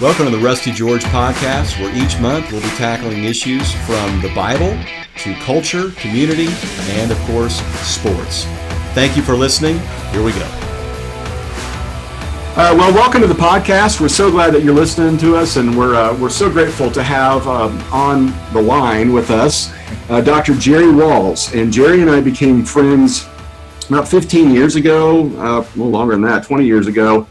Welcome to the Rusty George podcast, where each month we'll be tackling issues from the Bible to culture, community, and of course, sports. Thank you for listening. Here we go. Uh, well, welcome to the podcast. We're so glad that you're listening to us, and we're uh, we're so grateful to have um, on the line with us uh, Dr. Jerry Walls. And Jerry and I became friends about 15 years ago, uh, a little longer than that, 20 years ago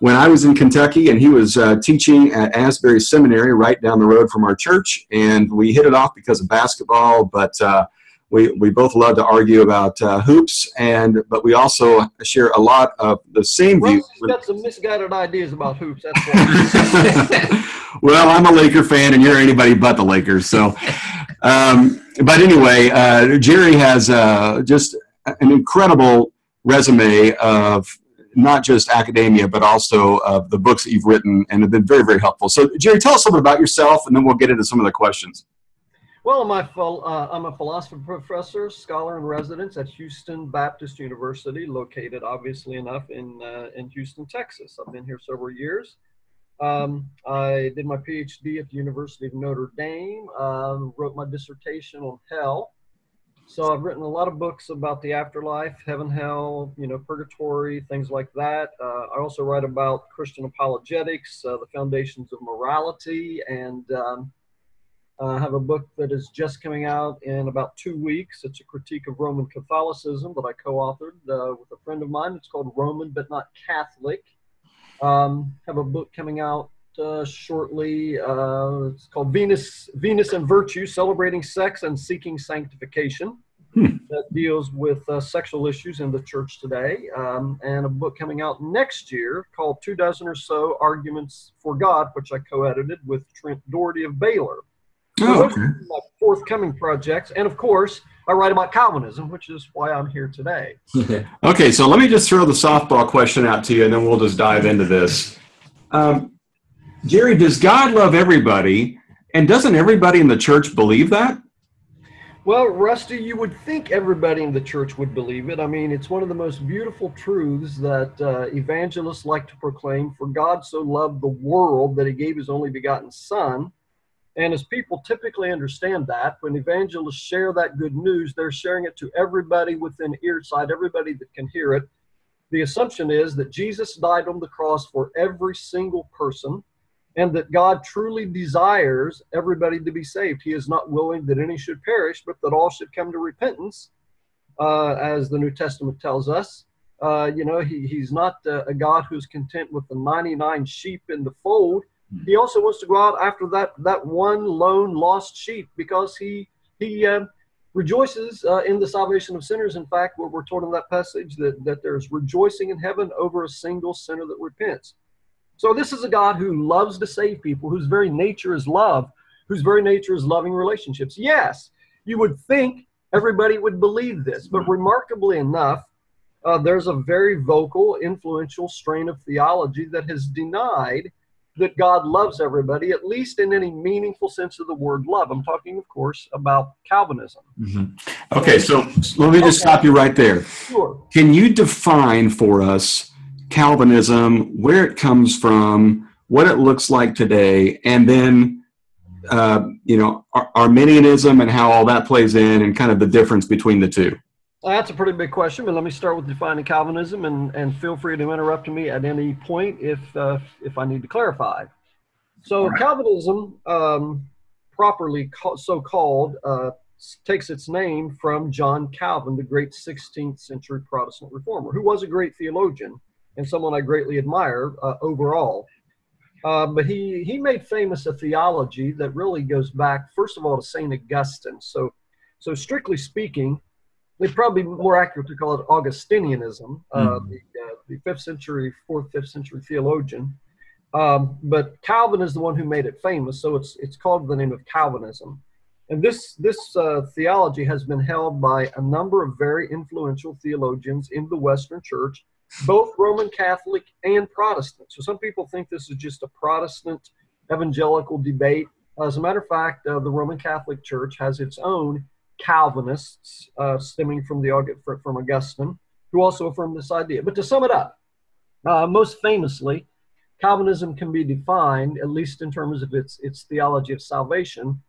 when I was in Kentucky and he was uh, teaching at Asbury Seminary right down the road from our church. And we hit it off because of basketball, but uh, we, we both love to argue about uh, hoops, and but we also share a lot of the same views. He's got some misguided ideas about hoops. That's well, I'm a Laker fan, and you're anybody but the Lakers. So, um, but anyway, uh, Jerry has uh, just an incredible resume of not just academia, but also uh, the books that you've written and have been very, very helpful. So, Jerry, tell us a little bit about yourself, and then we'll get into some of the questions. Well, I'm a, uh, I'm a philosophy professor, scholar in residence at Houston Baptist University, located obviously enough in, uh, in Houston, Texas. I've been here several years. Um, I did my PhD at the University of Notre Dame, um, wrote my dissertation on hell, so I've written a lot of books about the afterlife, heaven, hell, you know, purgatory, things like that. Uh, I also write about Christian apologetics, uh, the foundations of morality, and um, I have a book that is just coming out in about two weeks. It's a critique of Roman Catholicism that I co-authored uh, with a friend of mine. It's called Roman but Not Catholic. Um, have a book coming out uh, shortly. Uh, it's called Venus, Venus and Virtue: Celebrating Sex and Seeking Sanctification. Hmm. That deals with uh, sexual issues in the church today, um, and a book coming out next year called Two Dozen or So Arguments for God, which I co-edited with Trent Dougherty of Baylor. Oh, okay. my forthcoming projects, and of course, I write about Calvinism, which is why I'm here today. okay, so let me just throw the softball question out to you, and then we'll just dive into this. Um, Jerry, does God love everybody? And doesn't everybody in the church believe that? Well, Rusty, you would think everybody in the church would believe it. I mean, it's one of the most beautiful truths that uh, evangelists like to proclaim. For God so loved the world that he gave his only begotten Son. And as people typically understand that, when evangelists share that good news, they're sharing it to everybody within earsight, everybody that can hear it. The assumption is that Jesus died on the cross for every single person and that God truly desires everybody to be saved. He is not willing that any should perish, but that all should come to repentance, uh, as the New Testament tells us. Uh, you know, he, he's not uh, a God who's content with the 99 sheep in the fold. Hmm. He also wants to go out after that, that one lone lost sheep because he, he uh, rejoices uh, in the salvation of sinners. In fact, we're, we're told in that passage that, that there's rejoicing in heaven over a single sinner that repents. So this is a God who loves to save people, whose very nature is love, whose very nature is loving relationships. Yes, you would think everybody would believe this, but remarkably enough, uh, there's a very vocal, influential strain of theology that has denied that God loves everybody, at least in any meaningful sense of the word love. I'm talking, of course, about Calvinism. Mm-hmm. Okay, so, so let me just okay. stop you right there. Sure. Can you define for us Calvinism, where it comes from, what it looks like today, and then uh, you know Ar- Arminianism and how all that plays in, and kind of the difference between the two. Well, that's a pretty big question, but let me start with defining Calvinism, and, and feel free to interrupt me at any point if uh, if I need to clarify. So right. Calvinism, um, properly ca- so called, uh, takes its name from John Calvin, the great 16th century Protestant reformer, who was a great theologian and someone I greatly admire uh, overall. Uh, but he, he made famous a theology that really goes back, first of all, to St. Augustine. So, so strictly speaking, they probably more accurate to call it Augustinianism, uh, mm. the, uh, the fifth century, fourth, fifth century theologian. Um, but Calvin is the one who made it famous, so it's it's called the name of Calvinism. And this this uh, theology has been held by a number of very influential theologians in the Western Church, both Roman Catholic and Protestant. So some people think this is just a Protestant evangelical debate. As a matter of fact, uh, the Roman Catholic Church has its own Calvinists uh, stemming from the from Augustine, who also affirm this idea. But to sum it up, uh, most famously, Calvinism can be defined, at least in terms of its, its theology of salvation,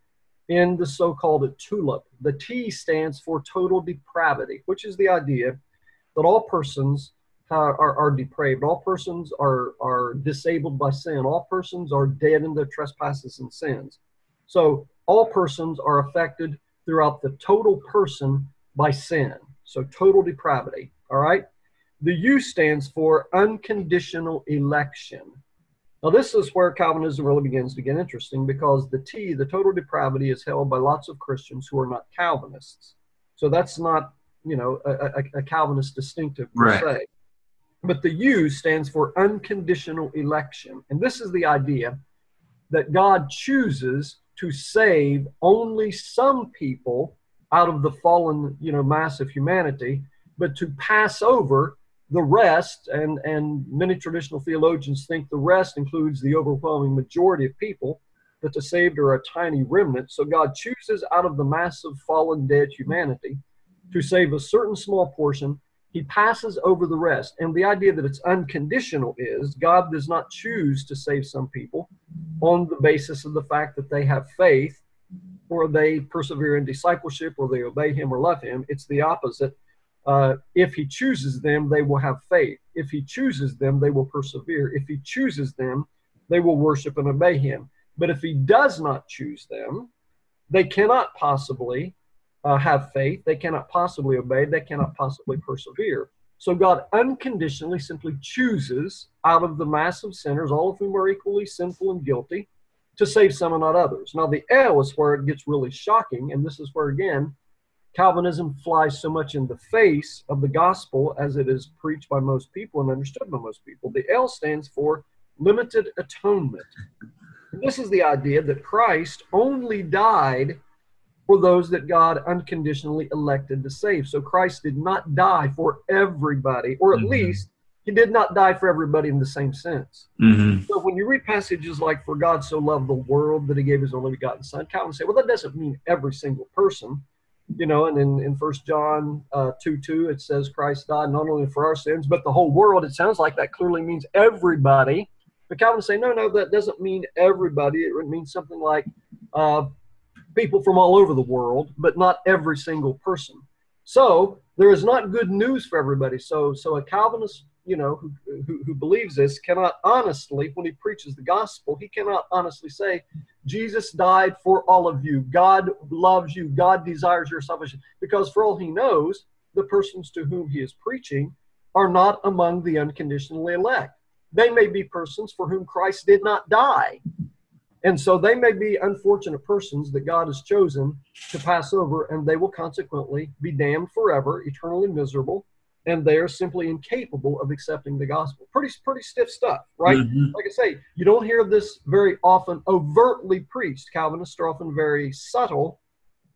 in the so called tulip. The T stands for total depravity, which is the idea that all persons are, are, are, depraved, all persons are, are disabled by sin, all persons are dead in their trespasses and sins. So all persons are affected throughout the total person by sin. So total depravity. All right. The U stands for unconditional election. Now, this is where Calvinism really begins to get interesting because the T, the total depravity, is held by lots of Christians who are not Calvinists. So that's not, you know, a, a, a Calvinist distinctive per right. se. But the U stands for unconditional election. And this is the idea that God chooses to save only some people out of the fallen, you know, mass of humanity, but to pass over the rest, and, and many traditional theologians think the rest includes the overwhelming majority of people, that the saved are a tiny remnant. So God chooses out of the mass of fallen dead humanity to save a certain small portion. He passes over the rest. And the idea that it's unconditional is God does not choose to save some people on the basis of the fact that they have faith or they persevere in discipleship or they obey Him or love Him. It's the opposite uh, if he chooses them, they will have faith. If he chooses them, they will persevere. If he chooses them, they will worship and obey him. But if he does not choose them, they cannot possibly uh, have faith. They cannot possibly obey. They cannot possibly persevere. So God unconditionally simply chooses out of the mass of sinners, all of whom are equally sinful and guilty, to save some and not others. Now, the L is where it gets really shocking, and this is where, again, Calvinism flies so much in the face of the gospel as it is preached by most people and understood by most people. The L stands for limited atonement. And this is the idea that Christ only died for those that God unconditionally elected to save. So Christ did not die for everybody, or at mm-hmm. least he did not die for everybody in the same sense. Mm-hmm. So when you read passages like, For God so loved the world that he gave his only begotten Son, Calvin say, Well, that doesn't mean every single person you know, and in, in First John uh, 2 2, it says Christ died not only for our sins, but the whole world. It sounds like that clearly means everybody. But Calvin say, no, no, that doesn't mean everybody. It means something like uh, people from all over the world, but not every single person. So there is not good news for everybody. So, so a Calvinist you know, who, who, who, believes this cannot honestly, when he preaches the gospel, he cannot honestly say, Jesus died for all of you. God loves you. God desires your salvation. Because for all he knows, the persons to whom he is preaching are not among the unconditionally elect. They may be persons for whom Christ did not die. And so they may be unfortunate persons that God has chosen to pass over, and they will consequently be damned forever, eternally miserable, and they're simply incapable of accepting the gospel. Pretty, pretty stiff stuff, right? Mm-hmm. Like I say, you don't hear this very often overtly preached. Calvinists are often very subtle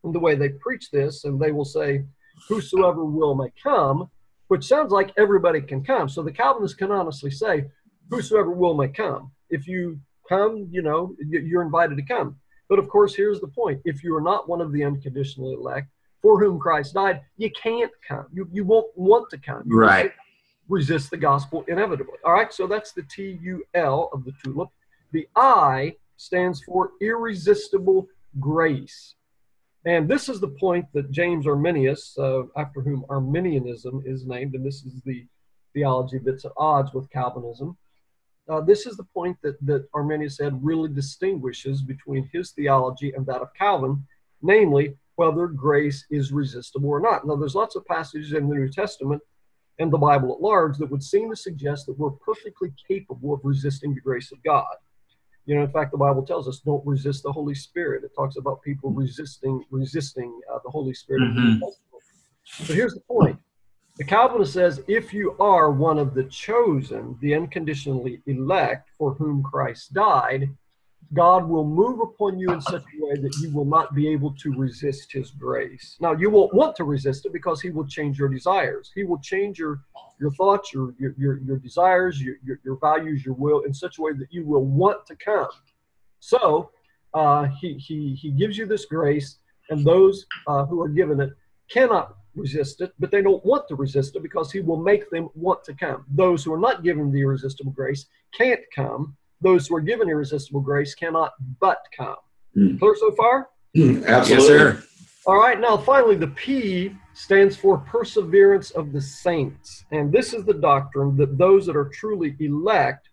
in the way they preach this, and they will say, Whosoever will may come, which sounds like everybody can come. So the Calvinists can honestly say, Whosoever will may come. If you come, you know, you're invited to come. But of course, here's the point if you are not one of the unconditionally elect, for whom Christ died, you can't come. You, you won't want to come. You right. Resist the gospel inevitably. All right, so that's the T U L of the tulip. The I stands for irresistible grace. And this is the point that James Arminius, uh, after whom Arminianism is named, and this is the theology that's at odds with Calvinism. Uh, this is the point that, that Arminius said really distinguishes between his theology and that of Calvin, namely, whether grace is resistible or not. Now, there's lots of passages in the New Testament and the Bible at large that would seem to suggest that we're perfectly capable of resisting the grace of God. You know, in fact, the Bible tells us don't resist the Holy Spirit. It talks about people resisting resisting uh, the Holy Spirit. Mm-hmm. But here's the point: the Calvinist says if you are one of the chosen, the unconditionally elect, for whom Christ died, God will move upon you in such a way that you will not be able to resist his grace. Now, you won't want to resist it because he will change your desires. He will change your, your thoughts, your, your, your, desires, your, your, your, values, your will in such a way that you will want to come. So, uh, he, he, he gives you this grace, and those uh, who are given it cannot resist it, but they don't want to resist it because he will make them want to come. Those who are not given the irresistible grace can't come. Those who are given irresistible grace cannot but come. Mm. Clear so far? Mm, absolutely. Yes, sir. All right, now finally, the P stands for perseverance of the saints. And this is the doctrine that those that are truly elect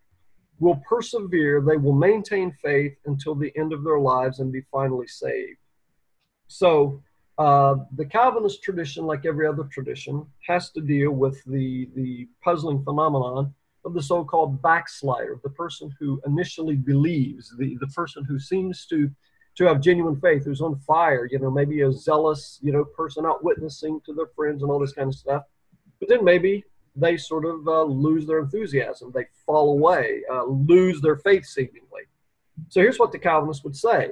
will persevere, they will maintain faith until the end of their lives and be finally saved. So, uh, the Calvinist tradition, like every other tradition, has to deal with the, the puzzling phenomenon of the so called backslider, the person who initially believes, the, the person who seems to to have genuine faith, who's on fire, you know, maybe a zealous, you know, person out witnessing to their friends and all this kind of stuff. But then maybe they sort of uh, lose their enthusiasm, they fall away, uh, lose their faith seemingly. So here's what the Calvinists would say.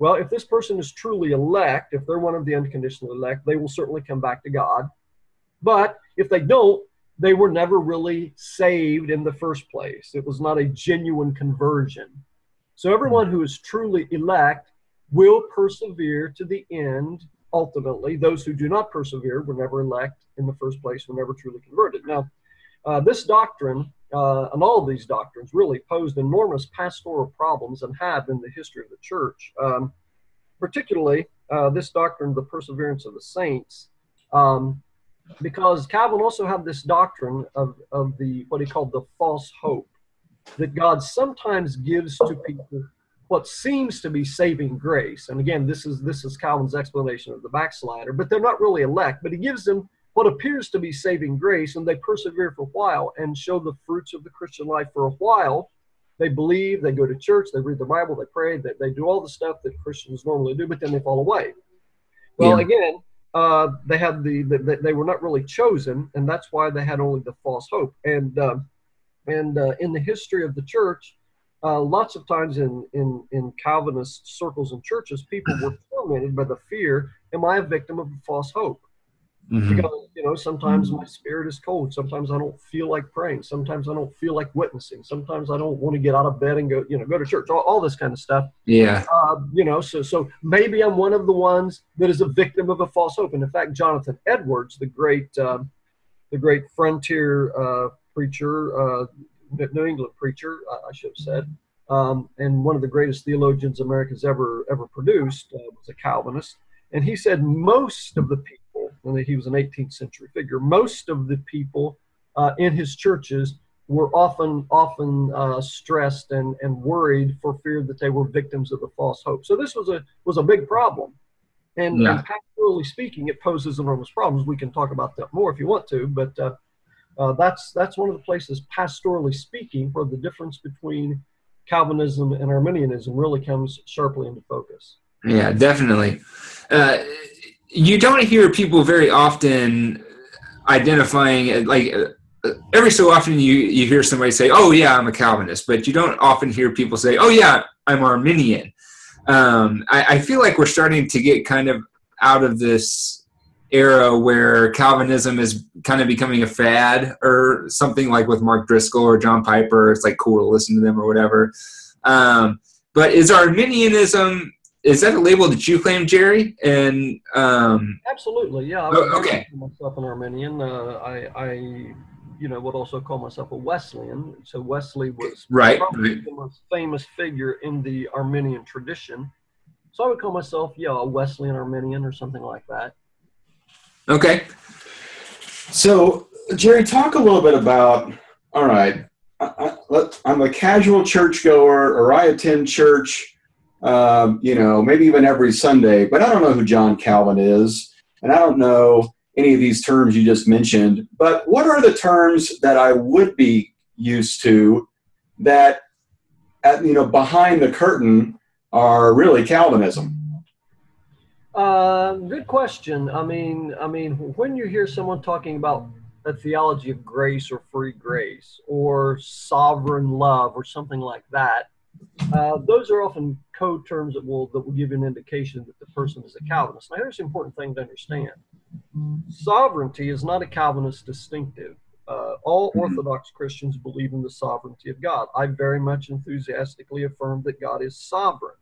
Well, if this person is truly elect, if they're one of the unconditional elect, they will certainly come back to God. But if they don't, they were never really saved in the first place. It was not a genuine conversion. So everyone who is truly elect will persevere to the end. Ultimately, those who do not persevere were never elect in the first place, were never truly converted. Now, uh, this doctrine uh, and all of these doctrines really posed enormous pastoral problems and have in the history of the church. Um, particularly, uh, this doctrine, of the perseverance of the saints, um, because Calvin also had this doctrine of, of the what he called the false hope that God sometimes gives to people what seems to be saving grace. And again, this is this is Calvin's explanation of the backslider, but they're not really elect, but he gives them what appears to be saving grace, and they persevere for a while and show the fruits of the Christian life for a while. They believe, they go to church, they read the Bible, they pray, they, they do all the stuff that Christians normally do, but then they fall away. Well, yeah. again, uh, they had the, the, they were not really chosen, and that's why they had only the false hope. And um, and uh, in the history of the church, uh, lots of times in, in, in Calvinist circles and churches, people were tormented by the fear, am I a victim of a false hope? Mm-hmm. Because, you know, sometimes my spirit is cold. Sometimes I don't feel like praying. Sometimes I don't feel like witnessing. Sometimes I don't want to get out of bed and go, you know, go to church, all, all this kind of stuff. Yeah. Uh, you know, so, so maybe I'm one of the ones that is a victim of a false hope. And in fact, Jonathan Edwards, the great, uh, the great frontier uh, preacher, uh, New England preacher, I should have said, um, and one of the greatest theologians America's ever ever produced uh, was a Calvinist. And he said most of the people, and he was an 18th century figure, most of the people uh, in his churches were often often uh, stressed and, and worried for fear that they were victims of the false hope. So this was a was a big problem. And, yeah. and pastorally speaking, it poses enormous problems. We can talk about that more if you want to, but uh, uh, that's that's one of the places, pastorally speaking, where the difference between Calvinism and Arminianism really comes sharply into focus. Yeah, definitely. Uh, you don't hear people very often identifying like every so often you you hear somebody say, "Oh yeah, I'm a Calvinist," but you don't often hear people say, "Oh yeah, I'm Arminian." Um, I, I feel like we're starting to get kind of out of this era where Calvinism is kind of becoming a fad or something like with Mark Driscoll or John Piper. It's like cool to listen to them or whatever. Um, but is Arminianism is that a label that you claim, Jerry? And um, absolutely, yeah. I oh, okay. Myself an Arminian. Uh, I, I, you know, would also call myself a Wesleyan. So Wesley was right, probably right. the most famous figure in the Arminian tradition. So I would call myself, yeah, a Wesleyan Arminian or something like that. Okay. So, Jerry, talk a little bit about. All right, I, am a casual churchgoer, or I attend church. Um, you know, maybe even every Sunday, but I don't know who John Calvin is, and I don't know any of these terms you just mentioned. But what are the terms that I would be used to that, at, you know, behind the curtain are really Calvinism? Uh, good question. I mean, I mean, when you hear someone talking about a theology of grace or free grace or sovereign love or something like that, uh, those are often code terms that will that will give you an indication that the person is a Calvinist. Now, here's the important thing to understand: sovereignty is not a Calvinist distinctive. Uh, all mm-hmm. Orthodox Christians believe in the sovereignty of God. I very much enthusiastically affirm that God is sovereign.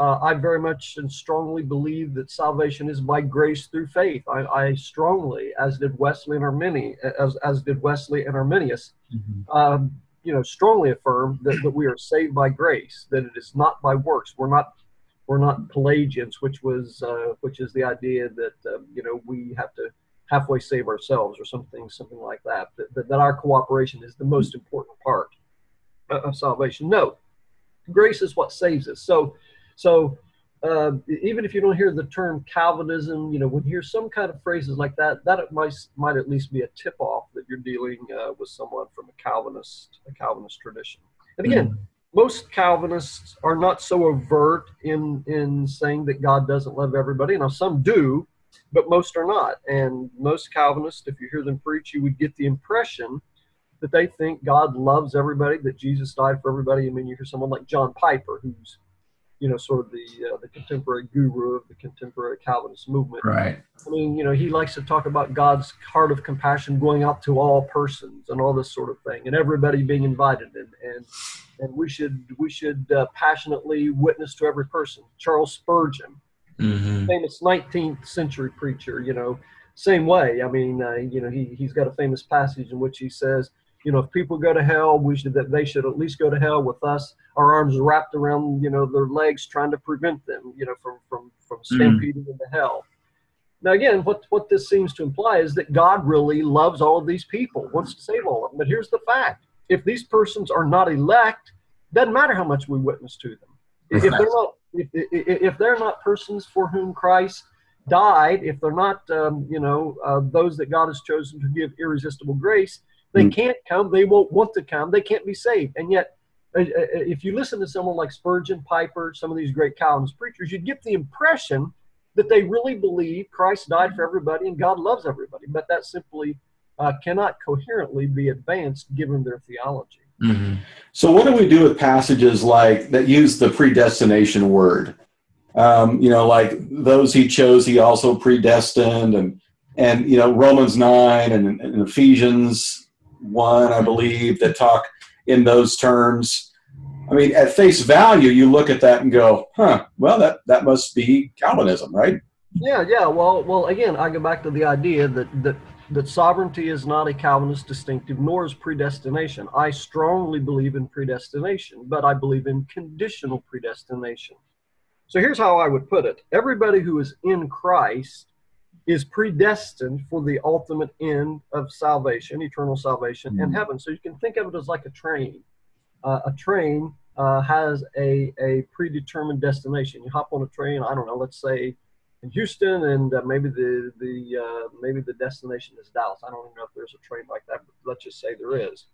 uh, I very much and strongly believe that salvation is by grace through faith. I, I strongly, as did Wesley and Arminius, as, as did Wesley and Arminius, mm-hmm. um, you know, strongly affirm that, that we are saved by grace, that it is not by works. We're not we're not Pelagians, which was uh, which is the idea that uh, you know we have to halfway save ourselves or something something like that. That, that, that our cooperation is the most important part of salvation. No, grace is what saves us. So so uh, even if you don't hear the term Calvinism, you know, when you hear some kind of phrases like that, that might might at least be a tip off that you're dealing uh, with someone from a Calvinist a Calvinist tradition. And again, mm-hmm. most Calvinists are not so overt in in saying that God doesn't love everybody. Now some do, but most are not. And most Calvinists, if you hear them preach, you would get the impression that they think God loves everybody, that Jesus died for everybody. I mean, you hear someone like John Piper, who's you know, sort of the uh, the contemporary guru of the contemporary Calvinist movement. Right. I mean, you know, he likes to talk about God's heart of compassion going out to all persons and all this sort of thing, and everybody being invited, and and and we should we should uh, passionately witness to every person. Charles Spurgeon, mm-hmm. famous 19th century preacher, you know, same way. I mean, uh, you know, he he's got a famous passage in which he says you know, if people go to hell, we should that they should at least go to hell with us, our arms wrapped around, you know, their legs, trying to prevent them, you know, from from from mm. stampeding mm. into hell. Now, again, what what this seems to imply is that God really loves all of these people, wants to save all of them. But here's the fact: if these persons are not elect, doesn't matter how much we witness to them. If they're not if, if they're not persons for whom Christ died, if they're not, um, you know, uh, those that God has chosen to give irresistible grace, they mm. can't come. They won't want to come. They can't be saved. And yet, uh, uh, if you listen to someone like Spurgeon, Piper, some of these great Calvinist preachers, you get the impression that they really believe Christ died for everybody and God loves everybody. But that simply uh, cannot coherently be advanced given their theology. Mm-hmm. So, what do we do with passages like that use the predestination word? Um, you know, like those he chose, he also predestined, and and you know Romans nine and, and Ephesians one, I believe, that talk in those terms. I mean, at face value, you look at that and go, "Huh? Well, that that must be Calvinism, right?" Yeah, yeah. Well, well, again, I go back to the idea that that that sovereignty is not a Calvinist distinctive, nor is predestination. I strongly believe in predestination, but I believe in conditional predestination. So here's how I would put it: everybody who is in Christ is predestined for the ultimate end of salvation, eternal salvation, mm-hmm. and heaven. So you can think of it as like a train. Uh, a train uh, has a, a predetermined destination. You hop on a train, I don't know, let's say in Houston, and uh, maybe the the uh, maybe the destination is Dallas. I don't even know if there's a train like that, but let's just say there is.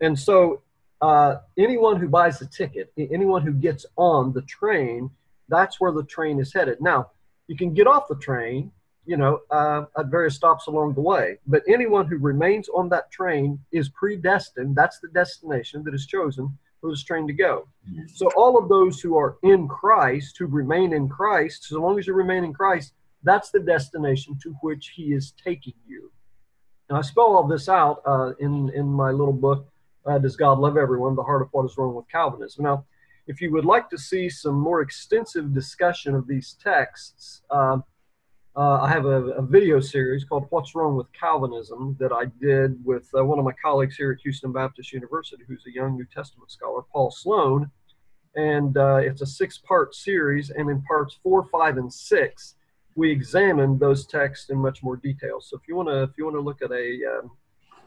And so uh, anyone who buys the ticket, anyone who gets on the train, that's where the train is headed. Now, you can get off the train you know, uh, at various stops along the way. But anyone who remains on that train is predestined. That's the destination that is chosen for this train to go. So all of those who are in Christ, who remain in Christ, so long as you remain in Christ, that's the destination to which He is taking you. And I spell all this out uh, in in my little book, uh, "Does God Love Everyone?" The Heart of What Is Wrong with Calvinism. Now, if you would like to see some more extensive discussion of these texts. Uh, uh, I have a, a, video series called What's Wrong with Calvinism that I did with uh, one of my colleagues here at Houston Baptist University, who's a young New Testament scholar, Paul Sloan. And uh, it's a six part series, and in parts four, five, and six, we examine those texts in much more detail. So if you want to, if you want to look at a um,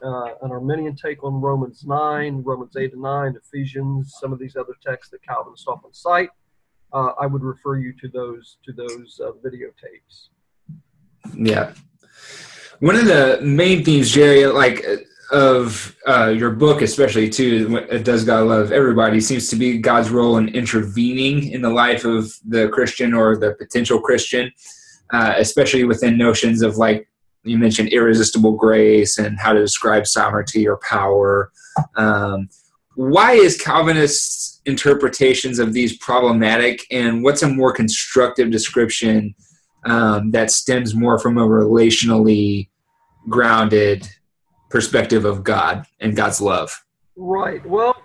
uh, an Arminian take on Romans 9, Romans 8 and 9, Ephesians, some of these other texts that Calvinists often cite, uh, I would refer you to those to those uh, videotapes. Yeah. One of the main themes, Jerry, like of uh, your book, especially too, does God love everybody, seems to be God's role in intervening in the life of the Christian or the potential Christian, uh, especially within notions of like you mentioned irresistible grace and how to describe sovereignty or power. Um, why is Calvinist interpretations of these problematic, and what's a more constructive description? Um, that stems more from a relationally grounded perspective of God and God's love. Right. Well,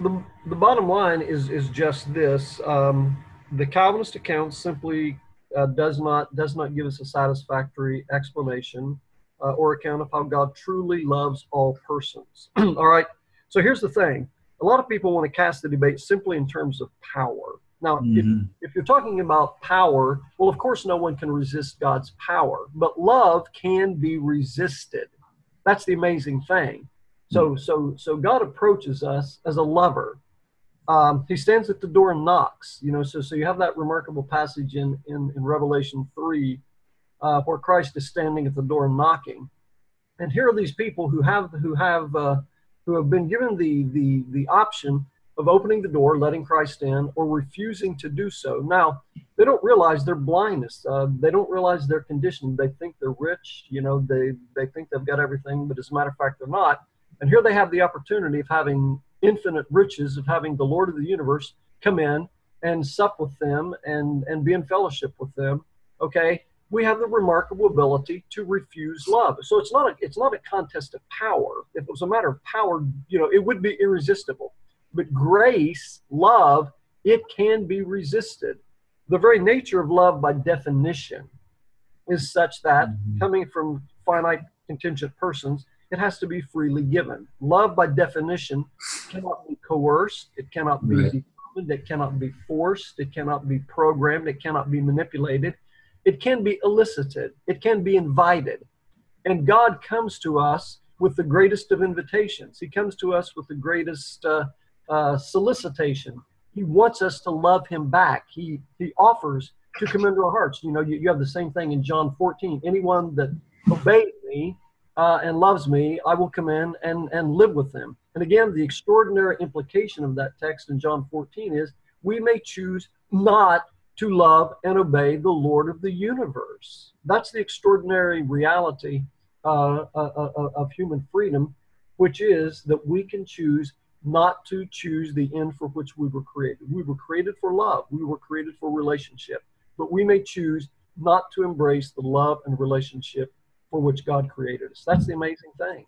the, the bottom line is is just this. Um, the Calvinist account simply uh, does not does not give us a satisfactory explanation uh, or account of how God truly loves all persons. all right. So here's the thing: a lot of people want to cast the debate simply in terms of power. Now, mm-hmm. if, if you're talking about power, well, of course, no one can resist God's power, but love can be resisted. That's the amazing thing. So, mm-hmm. so, so God approaches us as a lover. Um, he stands at the door and knocks. You know, so so you have that remarkable passage in in, in Revelation three, uh, where Christ is standing at the door and knocking, and here are these people who have who have uh, who have been given the the the option of opening the door, letting Christ in, or refusing to do so. Now, they don't realize their blindness. Uh, they don't realize their condition. They think they're rich. You know, they they think they've got everything, but as a matter of fact, they're not. And here they have the opportunity of having infinite riches, of having the Lord of the universe come in and sup with them and and be in fellowship with them. Okay, we have the remarkable ability to refuse love. So it's not a it's not a contest of power. If it was a matter of power, you know, it would be irresistible. But grace, love, it can be resisted. The very nature of love, by definition, is such that mm-hmm. coming from finite contingent persons, it has to be freely given. Love, by definition, cannot be coerced, it cannot be right. determined, it cannot be forced, it cannot be programmed, it cannot be manipulated. It can be elicited, it can be invited. And God comes to us with the greatest of invitations. He comes to us with the greatest uh, uh, solicitation. He wants us to love him back. He he offers to come into our hearts. You know, you, you have the same thing in John 14. Anyone that obeys me uh, and loves me, I will come in and, and live with them. And again, the extraordinary implication of that text in John 14 is we may choose not to love and obey the Lord of the universe. That's the extraordinary reality uh, uh, uh of human freedom, which is that we can choose not to choose the end for which we were created. We were created for love, we were created for relationship, but we may choose not to embrace the love and relationship for which God created us. That's the amazing thing.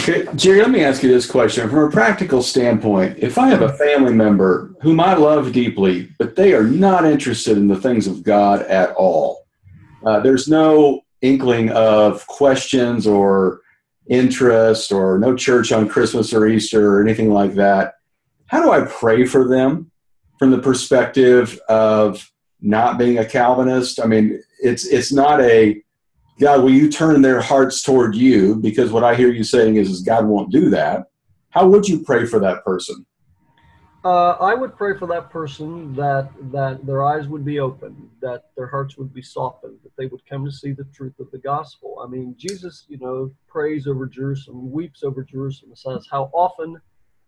Okay, Jerry, let me ask you this question. From a practical standpoint, if I have a family member whom I love deeply, but they are not interested in the things of God at all, uh, there's no inkling of questions or interest or no church on Christmas or Easter or anything like that, how do I pray for them from the perspective of not being a Calvinist? I mean, it's it's not a God, will you turn their hearts toward you? Because what I hear you saying is, is God won't do that. How would you pray for that person? Uh, I would pray for that person that that their eyes would be open, that their hearts would be softened, that they would come to see the truth of the gospel. I mean, Jesus, you know, prays over Jerusalem, weeps over Jerusalem, says, "How often,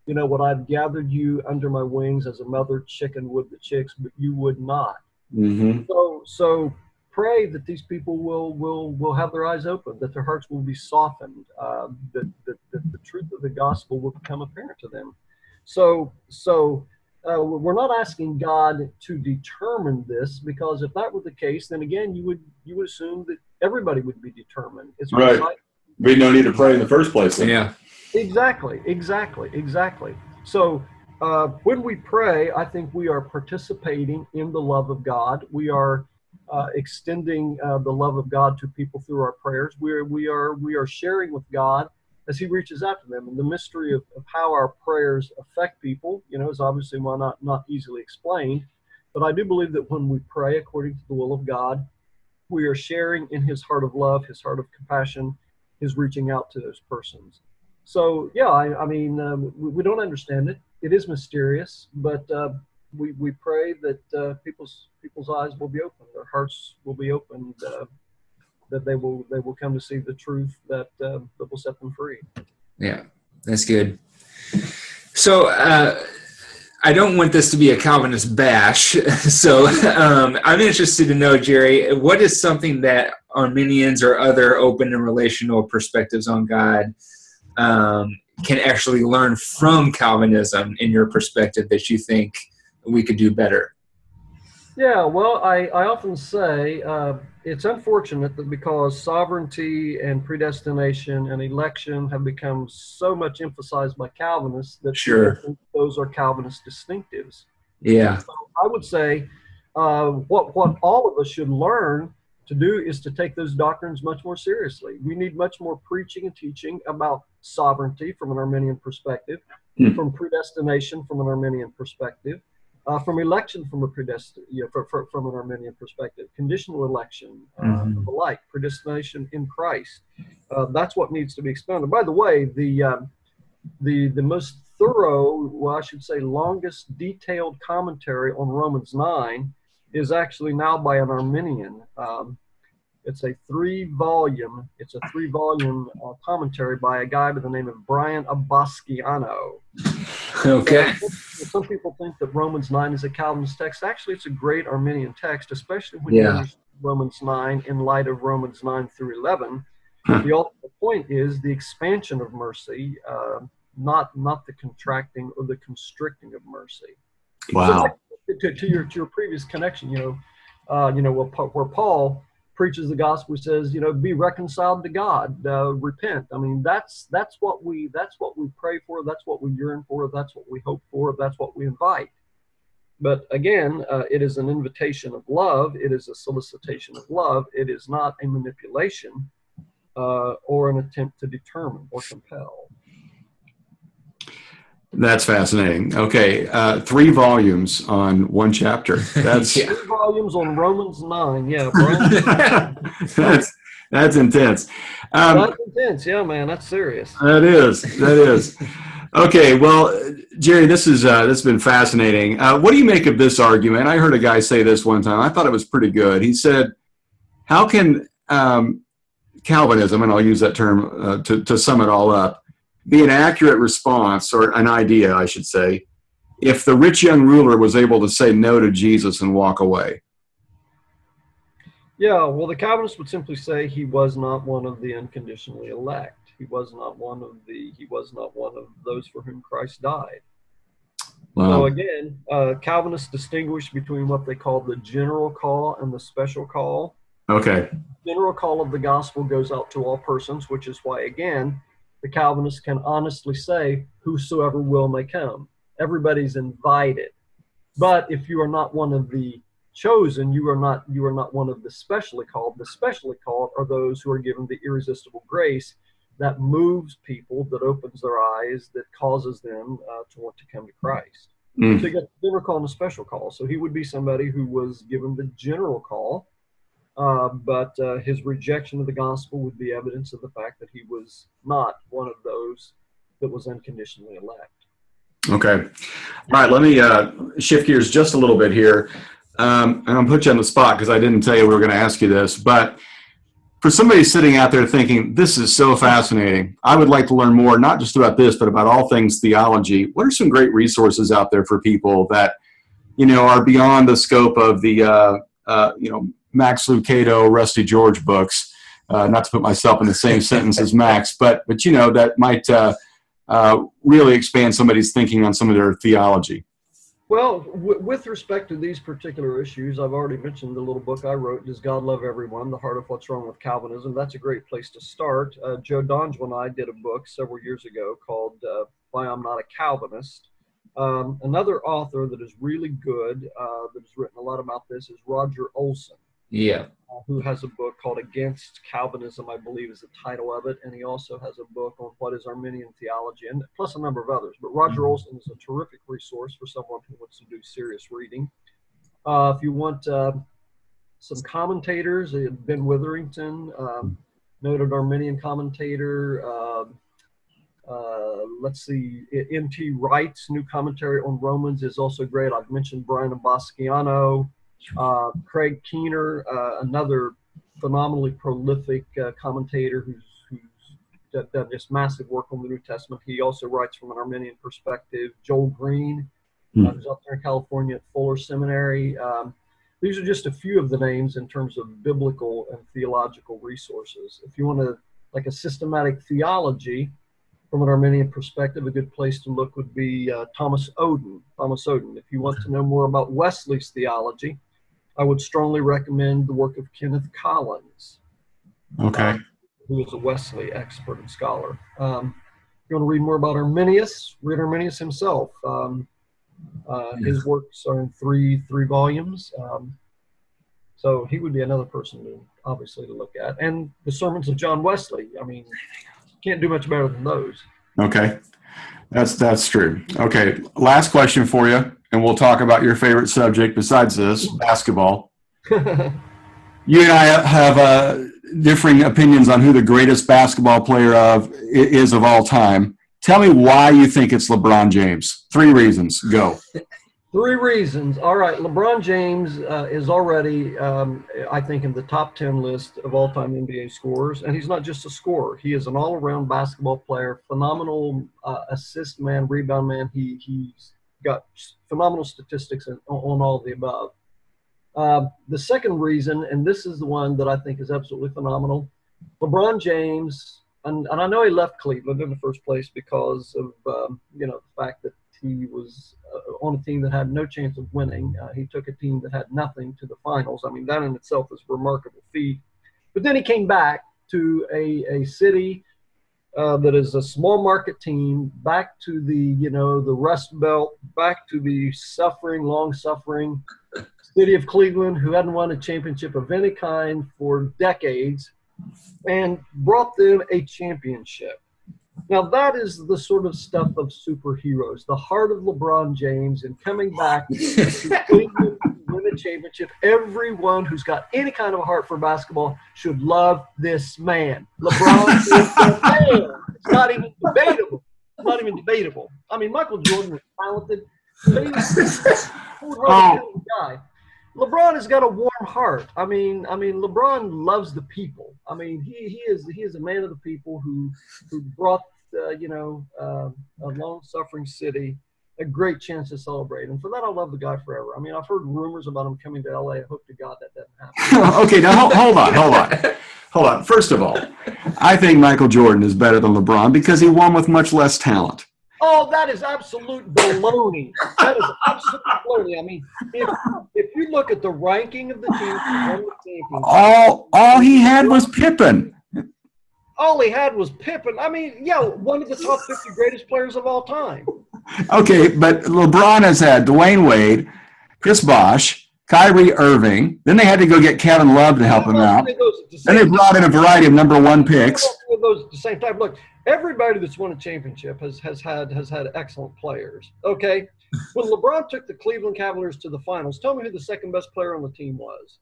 you know, would I've gathered you under my wings as a mother chicken would the chicks, but you would not." Mm-hmm. So, so pray that these people will will will have their eyes open, that their hearts will be softened, uh, that, that, that the truth of the gospel will become apparent to them. So, so uh, we're not asking God to determine this because if that were the case, then again, you would you would assume that everybody would be determined. It's right. we no need to pray in the first place. Then. Yeah. Exactly. Exactly. Exactly. So uh, when we pray, I think we are participating in the love of God. We are uh, extending uh, the love of God to people through our prayers. We are we are we are sharing with God as he reaches out to them. And the mystery of, of how our prayers affect people, you know, is obviously well not, not easily explained. But I do believe that when we pray according to the will of God, we are sharing in his heart of love, his heart of compassion, his reaching out to those persons. So, yeah, I, I mean, um, we, we, don't understand it. It is mysterious, but uh, we, we pray that uh, people's people's eyes will be open, their hearts will be opened, uh, that they will they will come to see the truth that uh, that will set them free. Yeah, that's good. So uh, I don't want this to be a Calvinist bash. So um, I'm interested to know, Jerry, what is something that Arminians or other open and relational perspectives on God um, can actually learn from Calvinism in your perspective that you think we could do better? Yeah, well, I, I often say uh, it's unfortunate that because sovereignty and predestination and election have become so much emphasized by Calvinists that sure. those are Calvinist distinctives. Yeah. So I would say uh, what what all of us should learn to do is to take those doctrines much more seriously. We need much more preaching and teaching about sovereignty from an Arminian perspective, Hmm. from predestination from an Arminian perspective, uh, from election from a predestin, you know, for, for, from an Arminian perspective, conditional election, uh, Mhm. the like, predestination in Christ. Uh, that's what needs to be expounded. By the way, the um, the the most thorough, well, I should say, longest detailed commentary on Romans nine is actually now by an Arminian. Um, it's a three volume. It's a three volume uh, commentary by a guy by the name of Brian Abasciano. Okay. Some people think that Romans 9 is a Calvinist text. Actually, it's a great Arminian text, especially when Yeah. you understand Romans 9 in light of Romans 9 through 11. Huh. The ultimate point is the expansion of mercy, uh, not not the contracting or the constricting of mercy. Wow. To, to your to your previous connection, you know, uh, you know, where, where Paul preaches the gospel, he says, you know, be reconciled to God, uh, repent. I mean, that's that's what we that's what we pray for. That's what we yearn for. That's what we hope for. That's what we invite. But again, uh, it is an invitation of love. It is a solicitation of love. It is not a manipulation uh, or an attempt to determine or compel. That's fascinating. Okay, uh, three volumes on one chapter. That's Yeah. Three volumes on Romans nine. Yeah, that's that's intense. Um, that's intense. Yeah, man, that's serious. that is that is. Okay, well, Jerry, this is uh, this has been fascinating. Uh, what do you make of this argument? I heard a guy say this one time. I thought it was pretty good. He said, "How can um, Calvinism, and I'll use that term uh, to to sum it all up, be an accurate response or an idea, I should say, if the rich young ruler was able to say no to Jesus and walk away?" Yeah, well, the Calvinists would simply say he was not one of the unconditionally elect. He was not one of the. He was not one of those for whom Christ died. Wow. So again, uh, Calvinists distinguish between what they call the general call and the special call. Okay. General call of the gospel goes out to all persons, which is why again, the Calvinists can honestly say, "Whosoever will may come." Everybody's invited. But if you are not one of the chosen, you are not you are not one of the specially called. The specially called are those who are given the irresistible grace that moves people, that opens their eyes, that causes them uh, to want to come to Christ. Mm. So you got the general call and special call. So he would be somebody who was given the general call, uh, but uh, his rejection of the gospel would be evidence of the fact that he was not one of those that was unconditionally elect. Okay. All right. Let me uh, shift gears just a little bit here. Um, and I'll put you on the spot because I didn't tell you we were going to ask you this. But for somebody sitting out there thinking, this is so fascinating, I would like to learn more, not just about this, but about all things theology. What are some great resources out there for people that, you know, are beyond the scope of the, uh, uh, you know, Max Lucado, Rusty George books? Uh, not to put myself in the same sentence as Max, but, but you know, that might. Uh, uh, really expand somebody's thinking on some of their theology. Well, w- with respect to these particular issues, I've already mentioned the little book I wrote, Does God Love Everyone? The Heart of What's Wrong with Calvinism. That's a great place to start. Uh, Joe Dongell and I did a book several years ago called uh, Why I'm Not a Calvinist. Um, another author that is really good, uh, that has written a lot about this, is Roger Olson. Yeah. uh, who has a book called Against Calvinism, I believe is the title of it. And he also has a book on what is Arminian theology, and plus a number of others. But Roger Mhm. Olson is a terrific resource for someone who wants to do serious reading. Uh, if you want uh, some commentators, uh, Ben Witherington, um, noted Arminian commentator. Um uh, let's see, N.T. Wright's new commentary on Romans is also great. I've mentioned Brian Abasciano. Uh, Craig Keener, uh, another phenomenally prolific uh, commentator who's, who's done, just massive work on the New Testament. He also writes from an Arminian perspective. Joel Green, uh, who's up there in California at Fuller Seminary. Um, these are just a few of the names in terms of biblical and theological resources. If you want to, like a systematic theology from an Arminian perspective, a good place to look would be uh, Thomas Oden. Thomas Oden. If you want to know more about Wesley's theology, I would strongly recommend the work of Kenneth Collins, Okay. who is a Wesley expert and scholar. Um, if you want to read more about Arminius, read Arminius himself. Um, Uh, his works are in three three volumes. Um, so he would be another person to obviously to look at, and the sermons of John Wesley. I mean, can't do much better than those. Okay, that's that's true. Okay, last question for you, and we'll talk about your favorite subject besides this, basketball. you and I have uh, differing opinions on who the greatest basketball player of is of all time. Tell me why you think it's LeBron James. Three reasons. Go. Three reasons. All right, LeBron James uh, is already, um, I think, in the top 10 list of all time NBA scorers. And he's not just a scorer, he is an all around basketball player, phenomenal uh, assist man, rebound man. He, he's got phenomenal statistics on, on all the above. Uh, the second reason, and this is the one that I think is absolutely phenomenal LeBron James, and, and I know he left Cleveland in the first place because of, um, you know, the fact that he was uh, on a team that had no chance of winning. Uh, he took a team that had nothing to the finals. I mean, that in itself is a remarkable feat. But then he came back to a, a city uh, that is a small market team, back to the, you know, the Rust Belt, back to the suffering, long suffering city of Cleveland, who hadn't won a championship of any kind for decades, and brought them a championship. Now that is the sort of stuff of superheroes. The heart of LeBron James and coming back to win a championship. Everyone who's got any kind of a heart for basketball should love this man. LeBron is the man. It's not even debatable. It's not even debatable. I mean, Michael Jordan is talented. oh. guy. LeBron has got a warm heart. I mean, I mean, LeBron loves the people. I mean, he, he is he is a man of the people who who brought uh, you know uh, a long suffering city a great chance to celebrate. And for that, I'll love the guy forever. I mean, I've heard rumors about him coming to LA. I hope to God that doesn't happen. okay, now hold, hold on, hold on, hold on. First of all, I think Michael Jordan is better than LeBron because he won with much less talent. Oh, that is absolute baloney. That is absolute baloney. I mean, if, if you look at the ranking of the teams, all all he had was Pippen. All he had was Pippen. I mean, yeah, one of the top 50 greatest players of all time. Okay, but LeBron has had Dwyane Wade, Chris Bosh, Kyrie Irving. Then they had to go get Kevin Love to help him out. Then they brought in a variety of number one picks. Those at the same time. Look, everybody that's won a championship has, has had has had excellent players. Okay, when LeBron took the Cleveland Cavaliers to the finals, tell me who the second best player on the team was.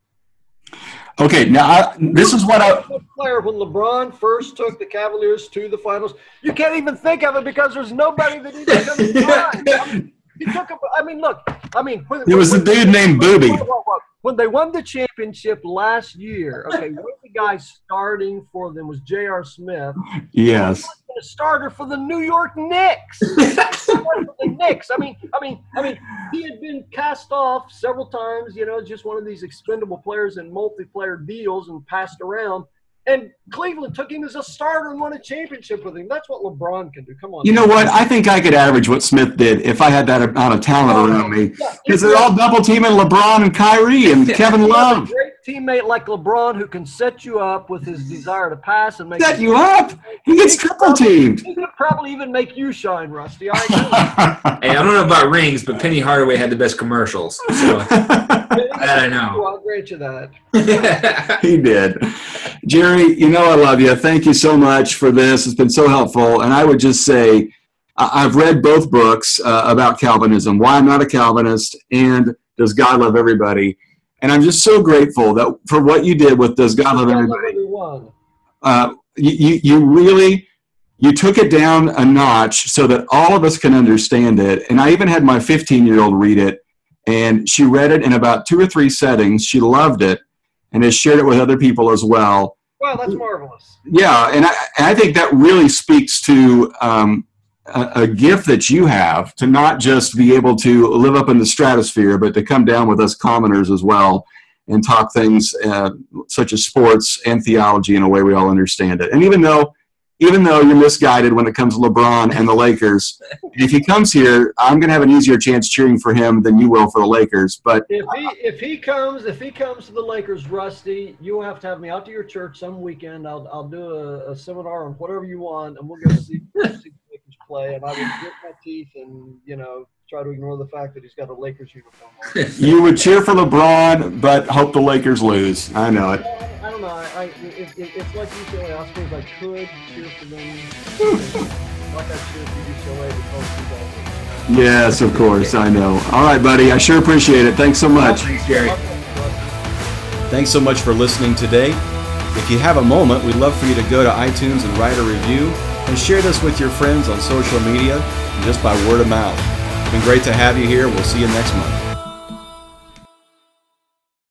Okay, now I, this is what I. Player when LeBron first took the Cavaliers to the finals, you can't even think of it because there's nobody that even comes to mind. I mean, he took. A, I mean, look. I mean, when, it was a dude named Booby when they won the championship last year, okay, one of the guys starting for them was J.R. Smith. Yes. A starter for the New York Knicks. the Knicks. I mean, I mean, I mean, he had been cast off several times. You know, just one of these expendable players in multiplayer deals and passed around. And Cleveland took him as a starter and won a championship with him. That's what LeBron can do. Come on. You know what? I think I could average what Smith did if I had that amount of talent oh, around me. Because yeah, they're all double teaming LeBron and Kyrie and Kevin Love. great teammate like LeBron who can set you up with his desire to pass and make set you up. He gets triple teamed. He could probably even make you shine, Rusty. I hey, I don't know about rings, but Penny Hardaway had the best commercials. So that I know. I'll grant you that. he did. Jerry, you know I love you. Thank you so much for this. It's been so helpful. And I would just say, I've read both books uh, about Calvinism, Why I'm Not a Calvinist, and Does God Love Everybody? And I'm just so grateful that for what you did with Does God Love Everybody. Uh, you, you really you took it down a notch so that all of us can understand it. And I even had my 15 year old read it, and she read it in about two or three settings. She loved it and has shared it with other people as well. Wow, that's marvelous. Yeah, and I, I think that really speaks to um, a, a, gift that you have to not just be able to live up in the stratosphere, but to come down with us commoners as well and talk things uh, such as sports and theology in a way we all understand it. And even though even though you're misguided when it comes to LeBron and the Lakers, if he comes here, I'm going to have an easier chance cheering for him than you will for the Lakers. But if he if he comes if he comes to the Lakers, Rusty, you will have to have me out to your church some weekend. I'll I'll do a, a seminar on whatever you want, and we'll go see, see the Lakers play, and I will grit my teeth and you know try to ignore the fact that he's got a Lakers uniform on. You would cheer for LeBron, but hope the Lakers lose. I know it. Well, I, I don't know. I, I it, it, it's like UCLA. I suppose I could cheer for them, like I cheer for UCLA because of Yes, of course. I know. All right, buddy. I sure appreciate it. Thanks so much. Thanks, Jerry. Thanks so much for listening today. If you have a moment, we'd love for you to go to iTunes and write a review and share this with your friends on social media and just by word of mouth. Been great to have you here. We'll see you next month.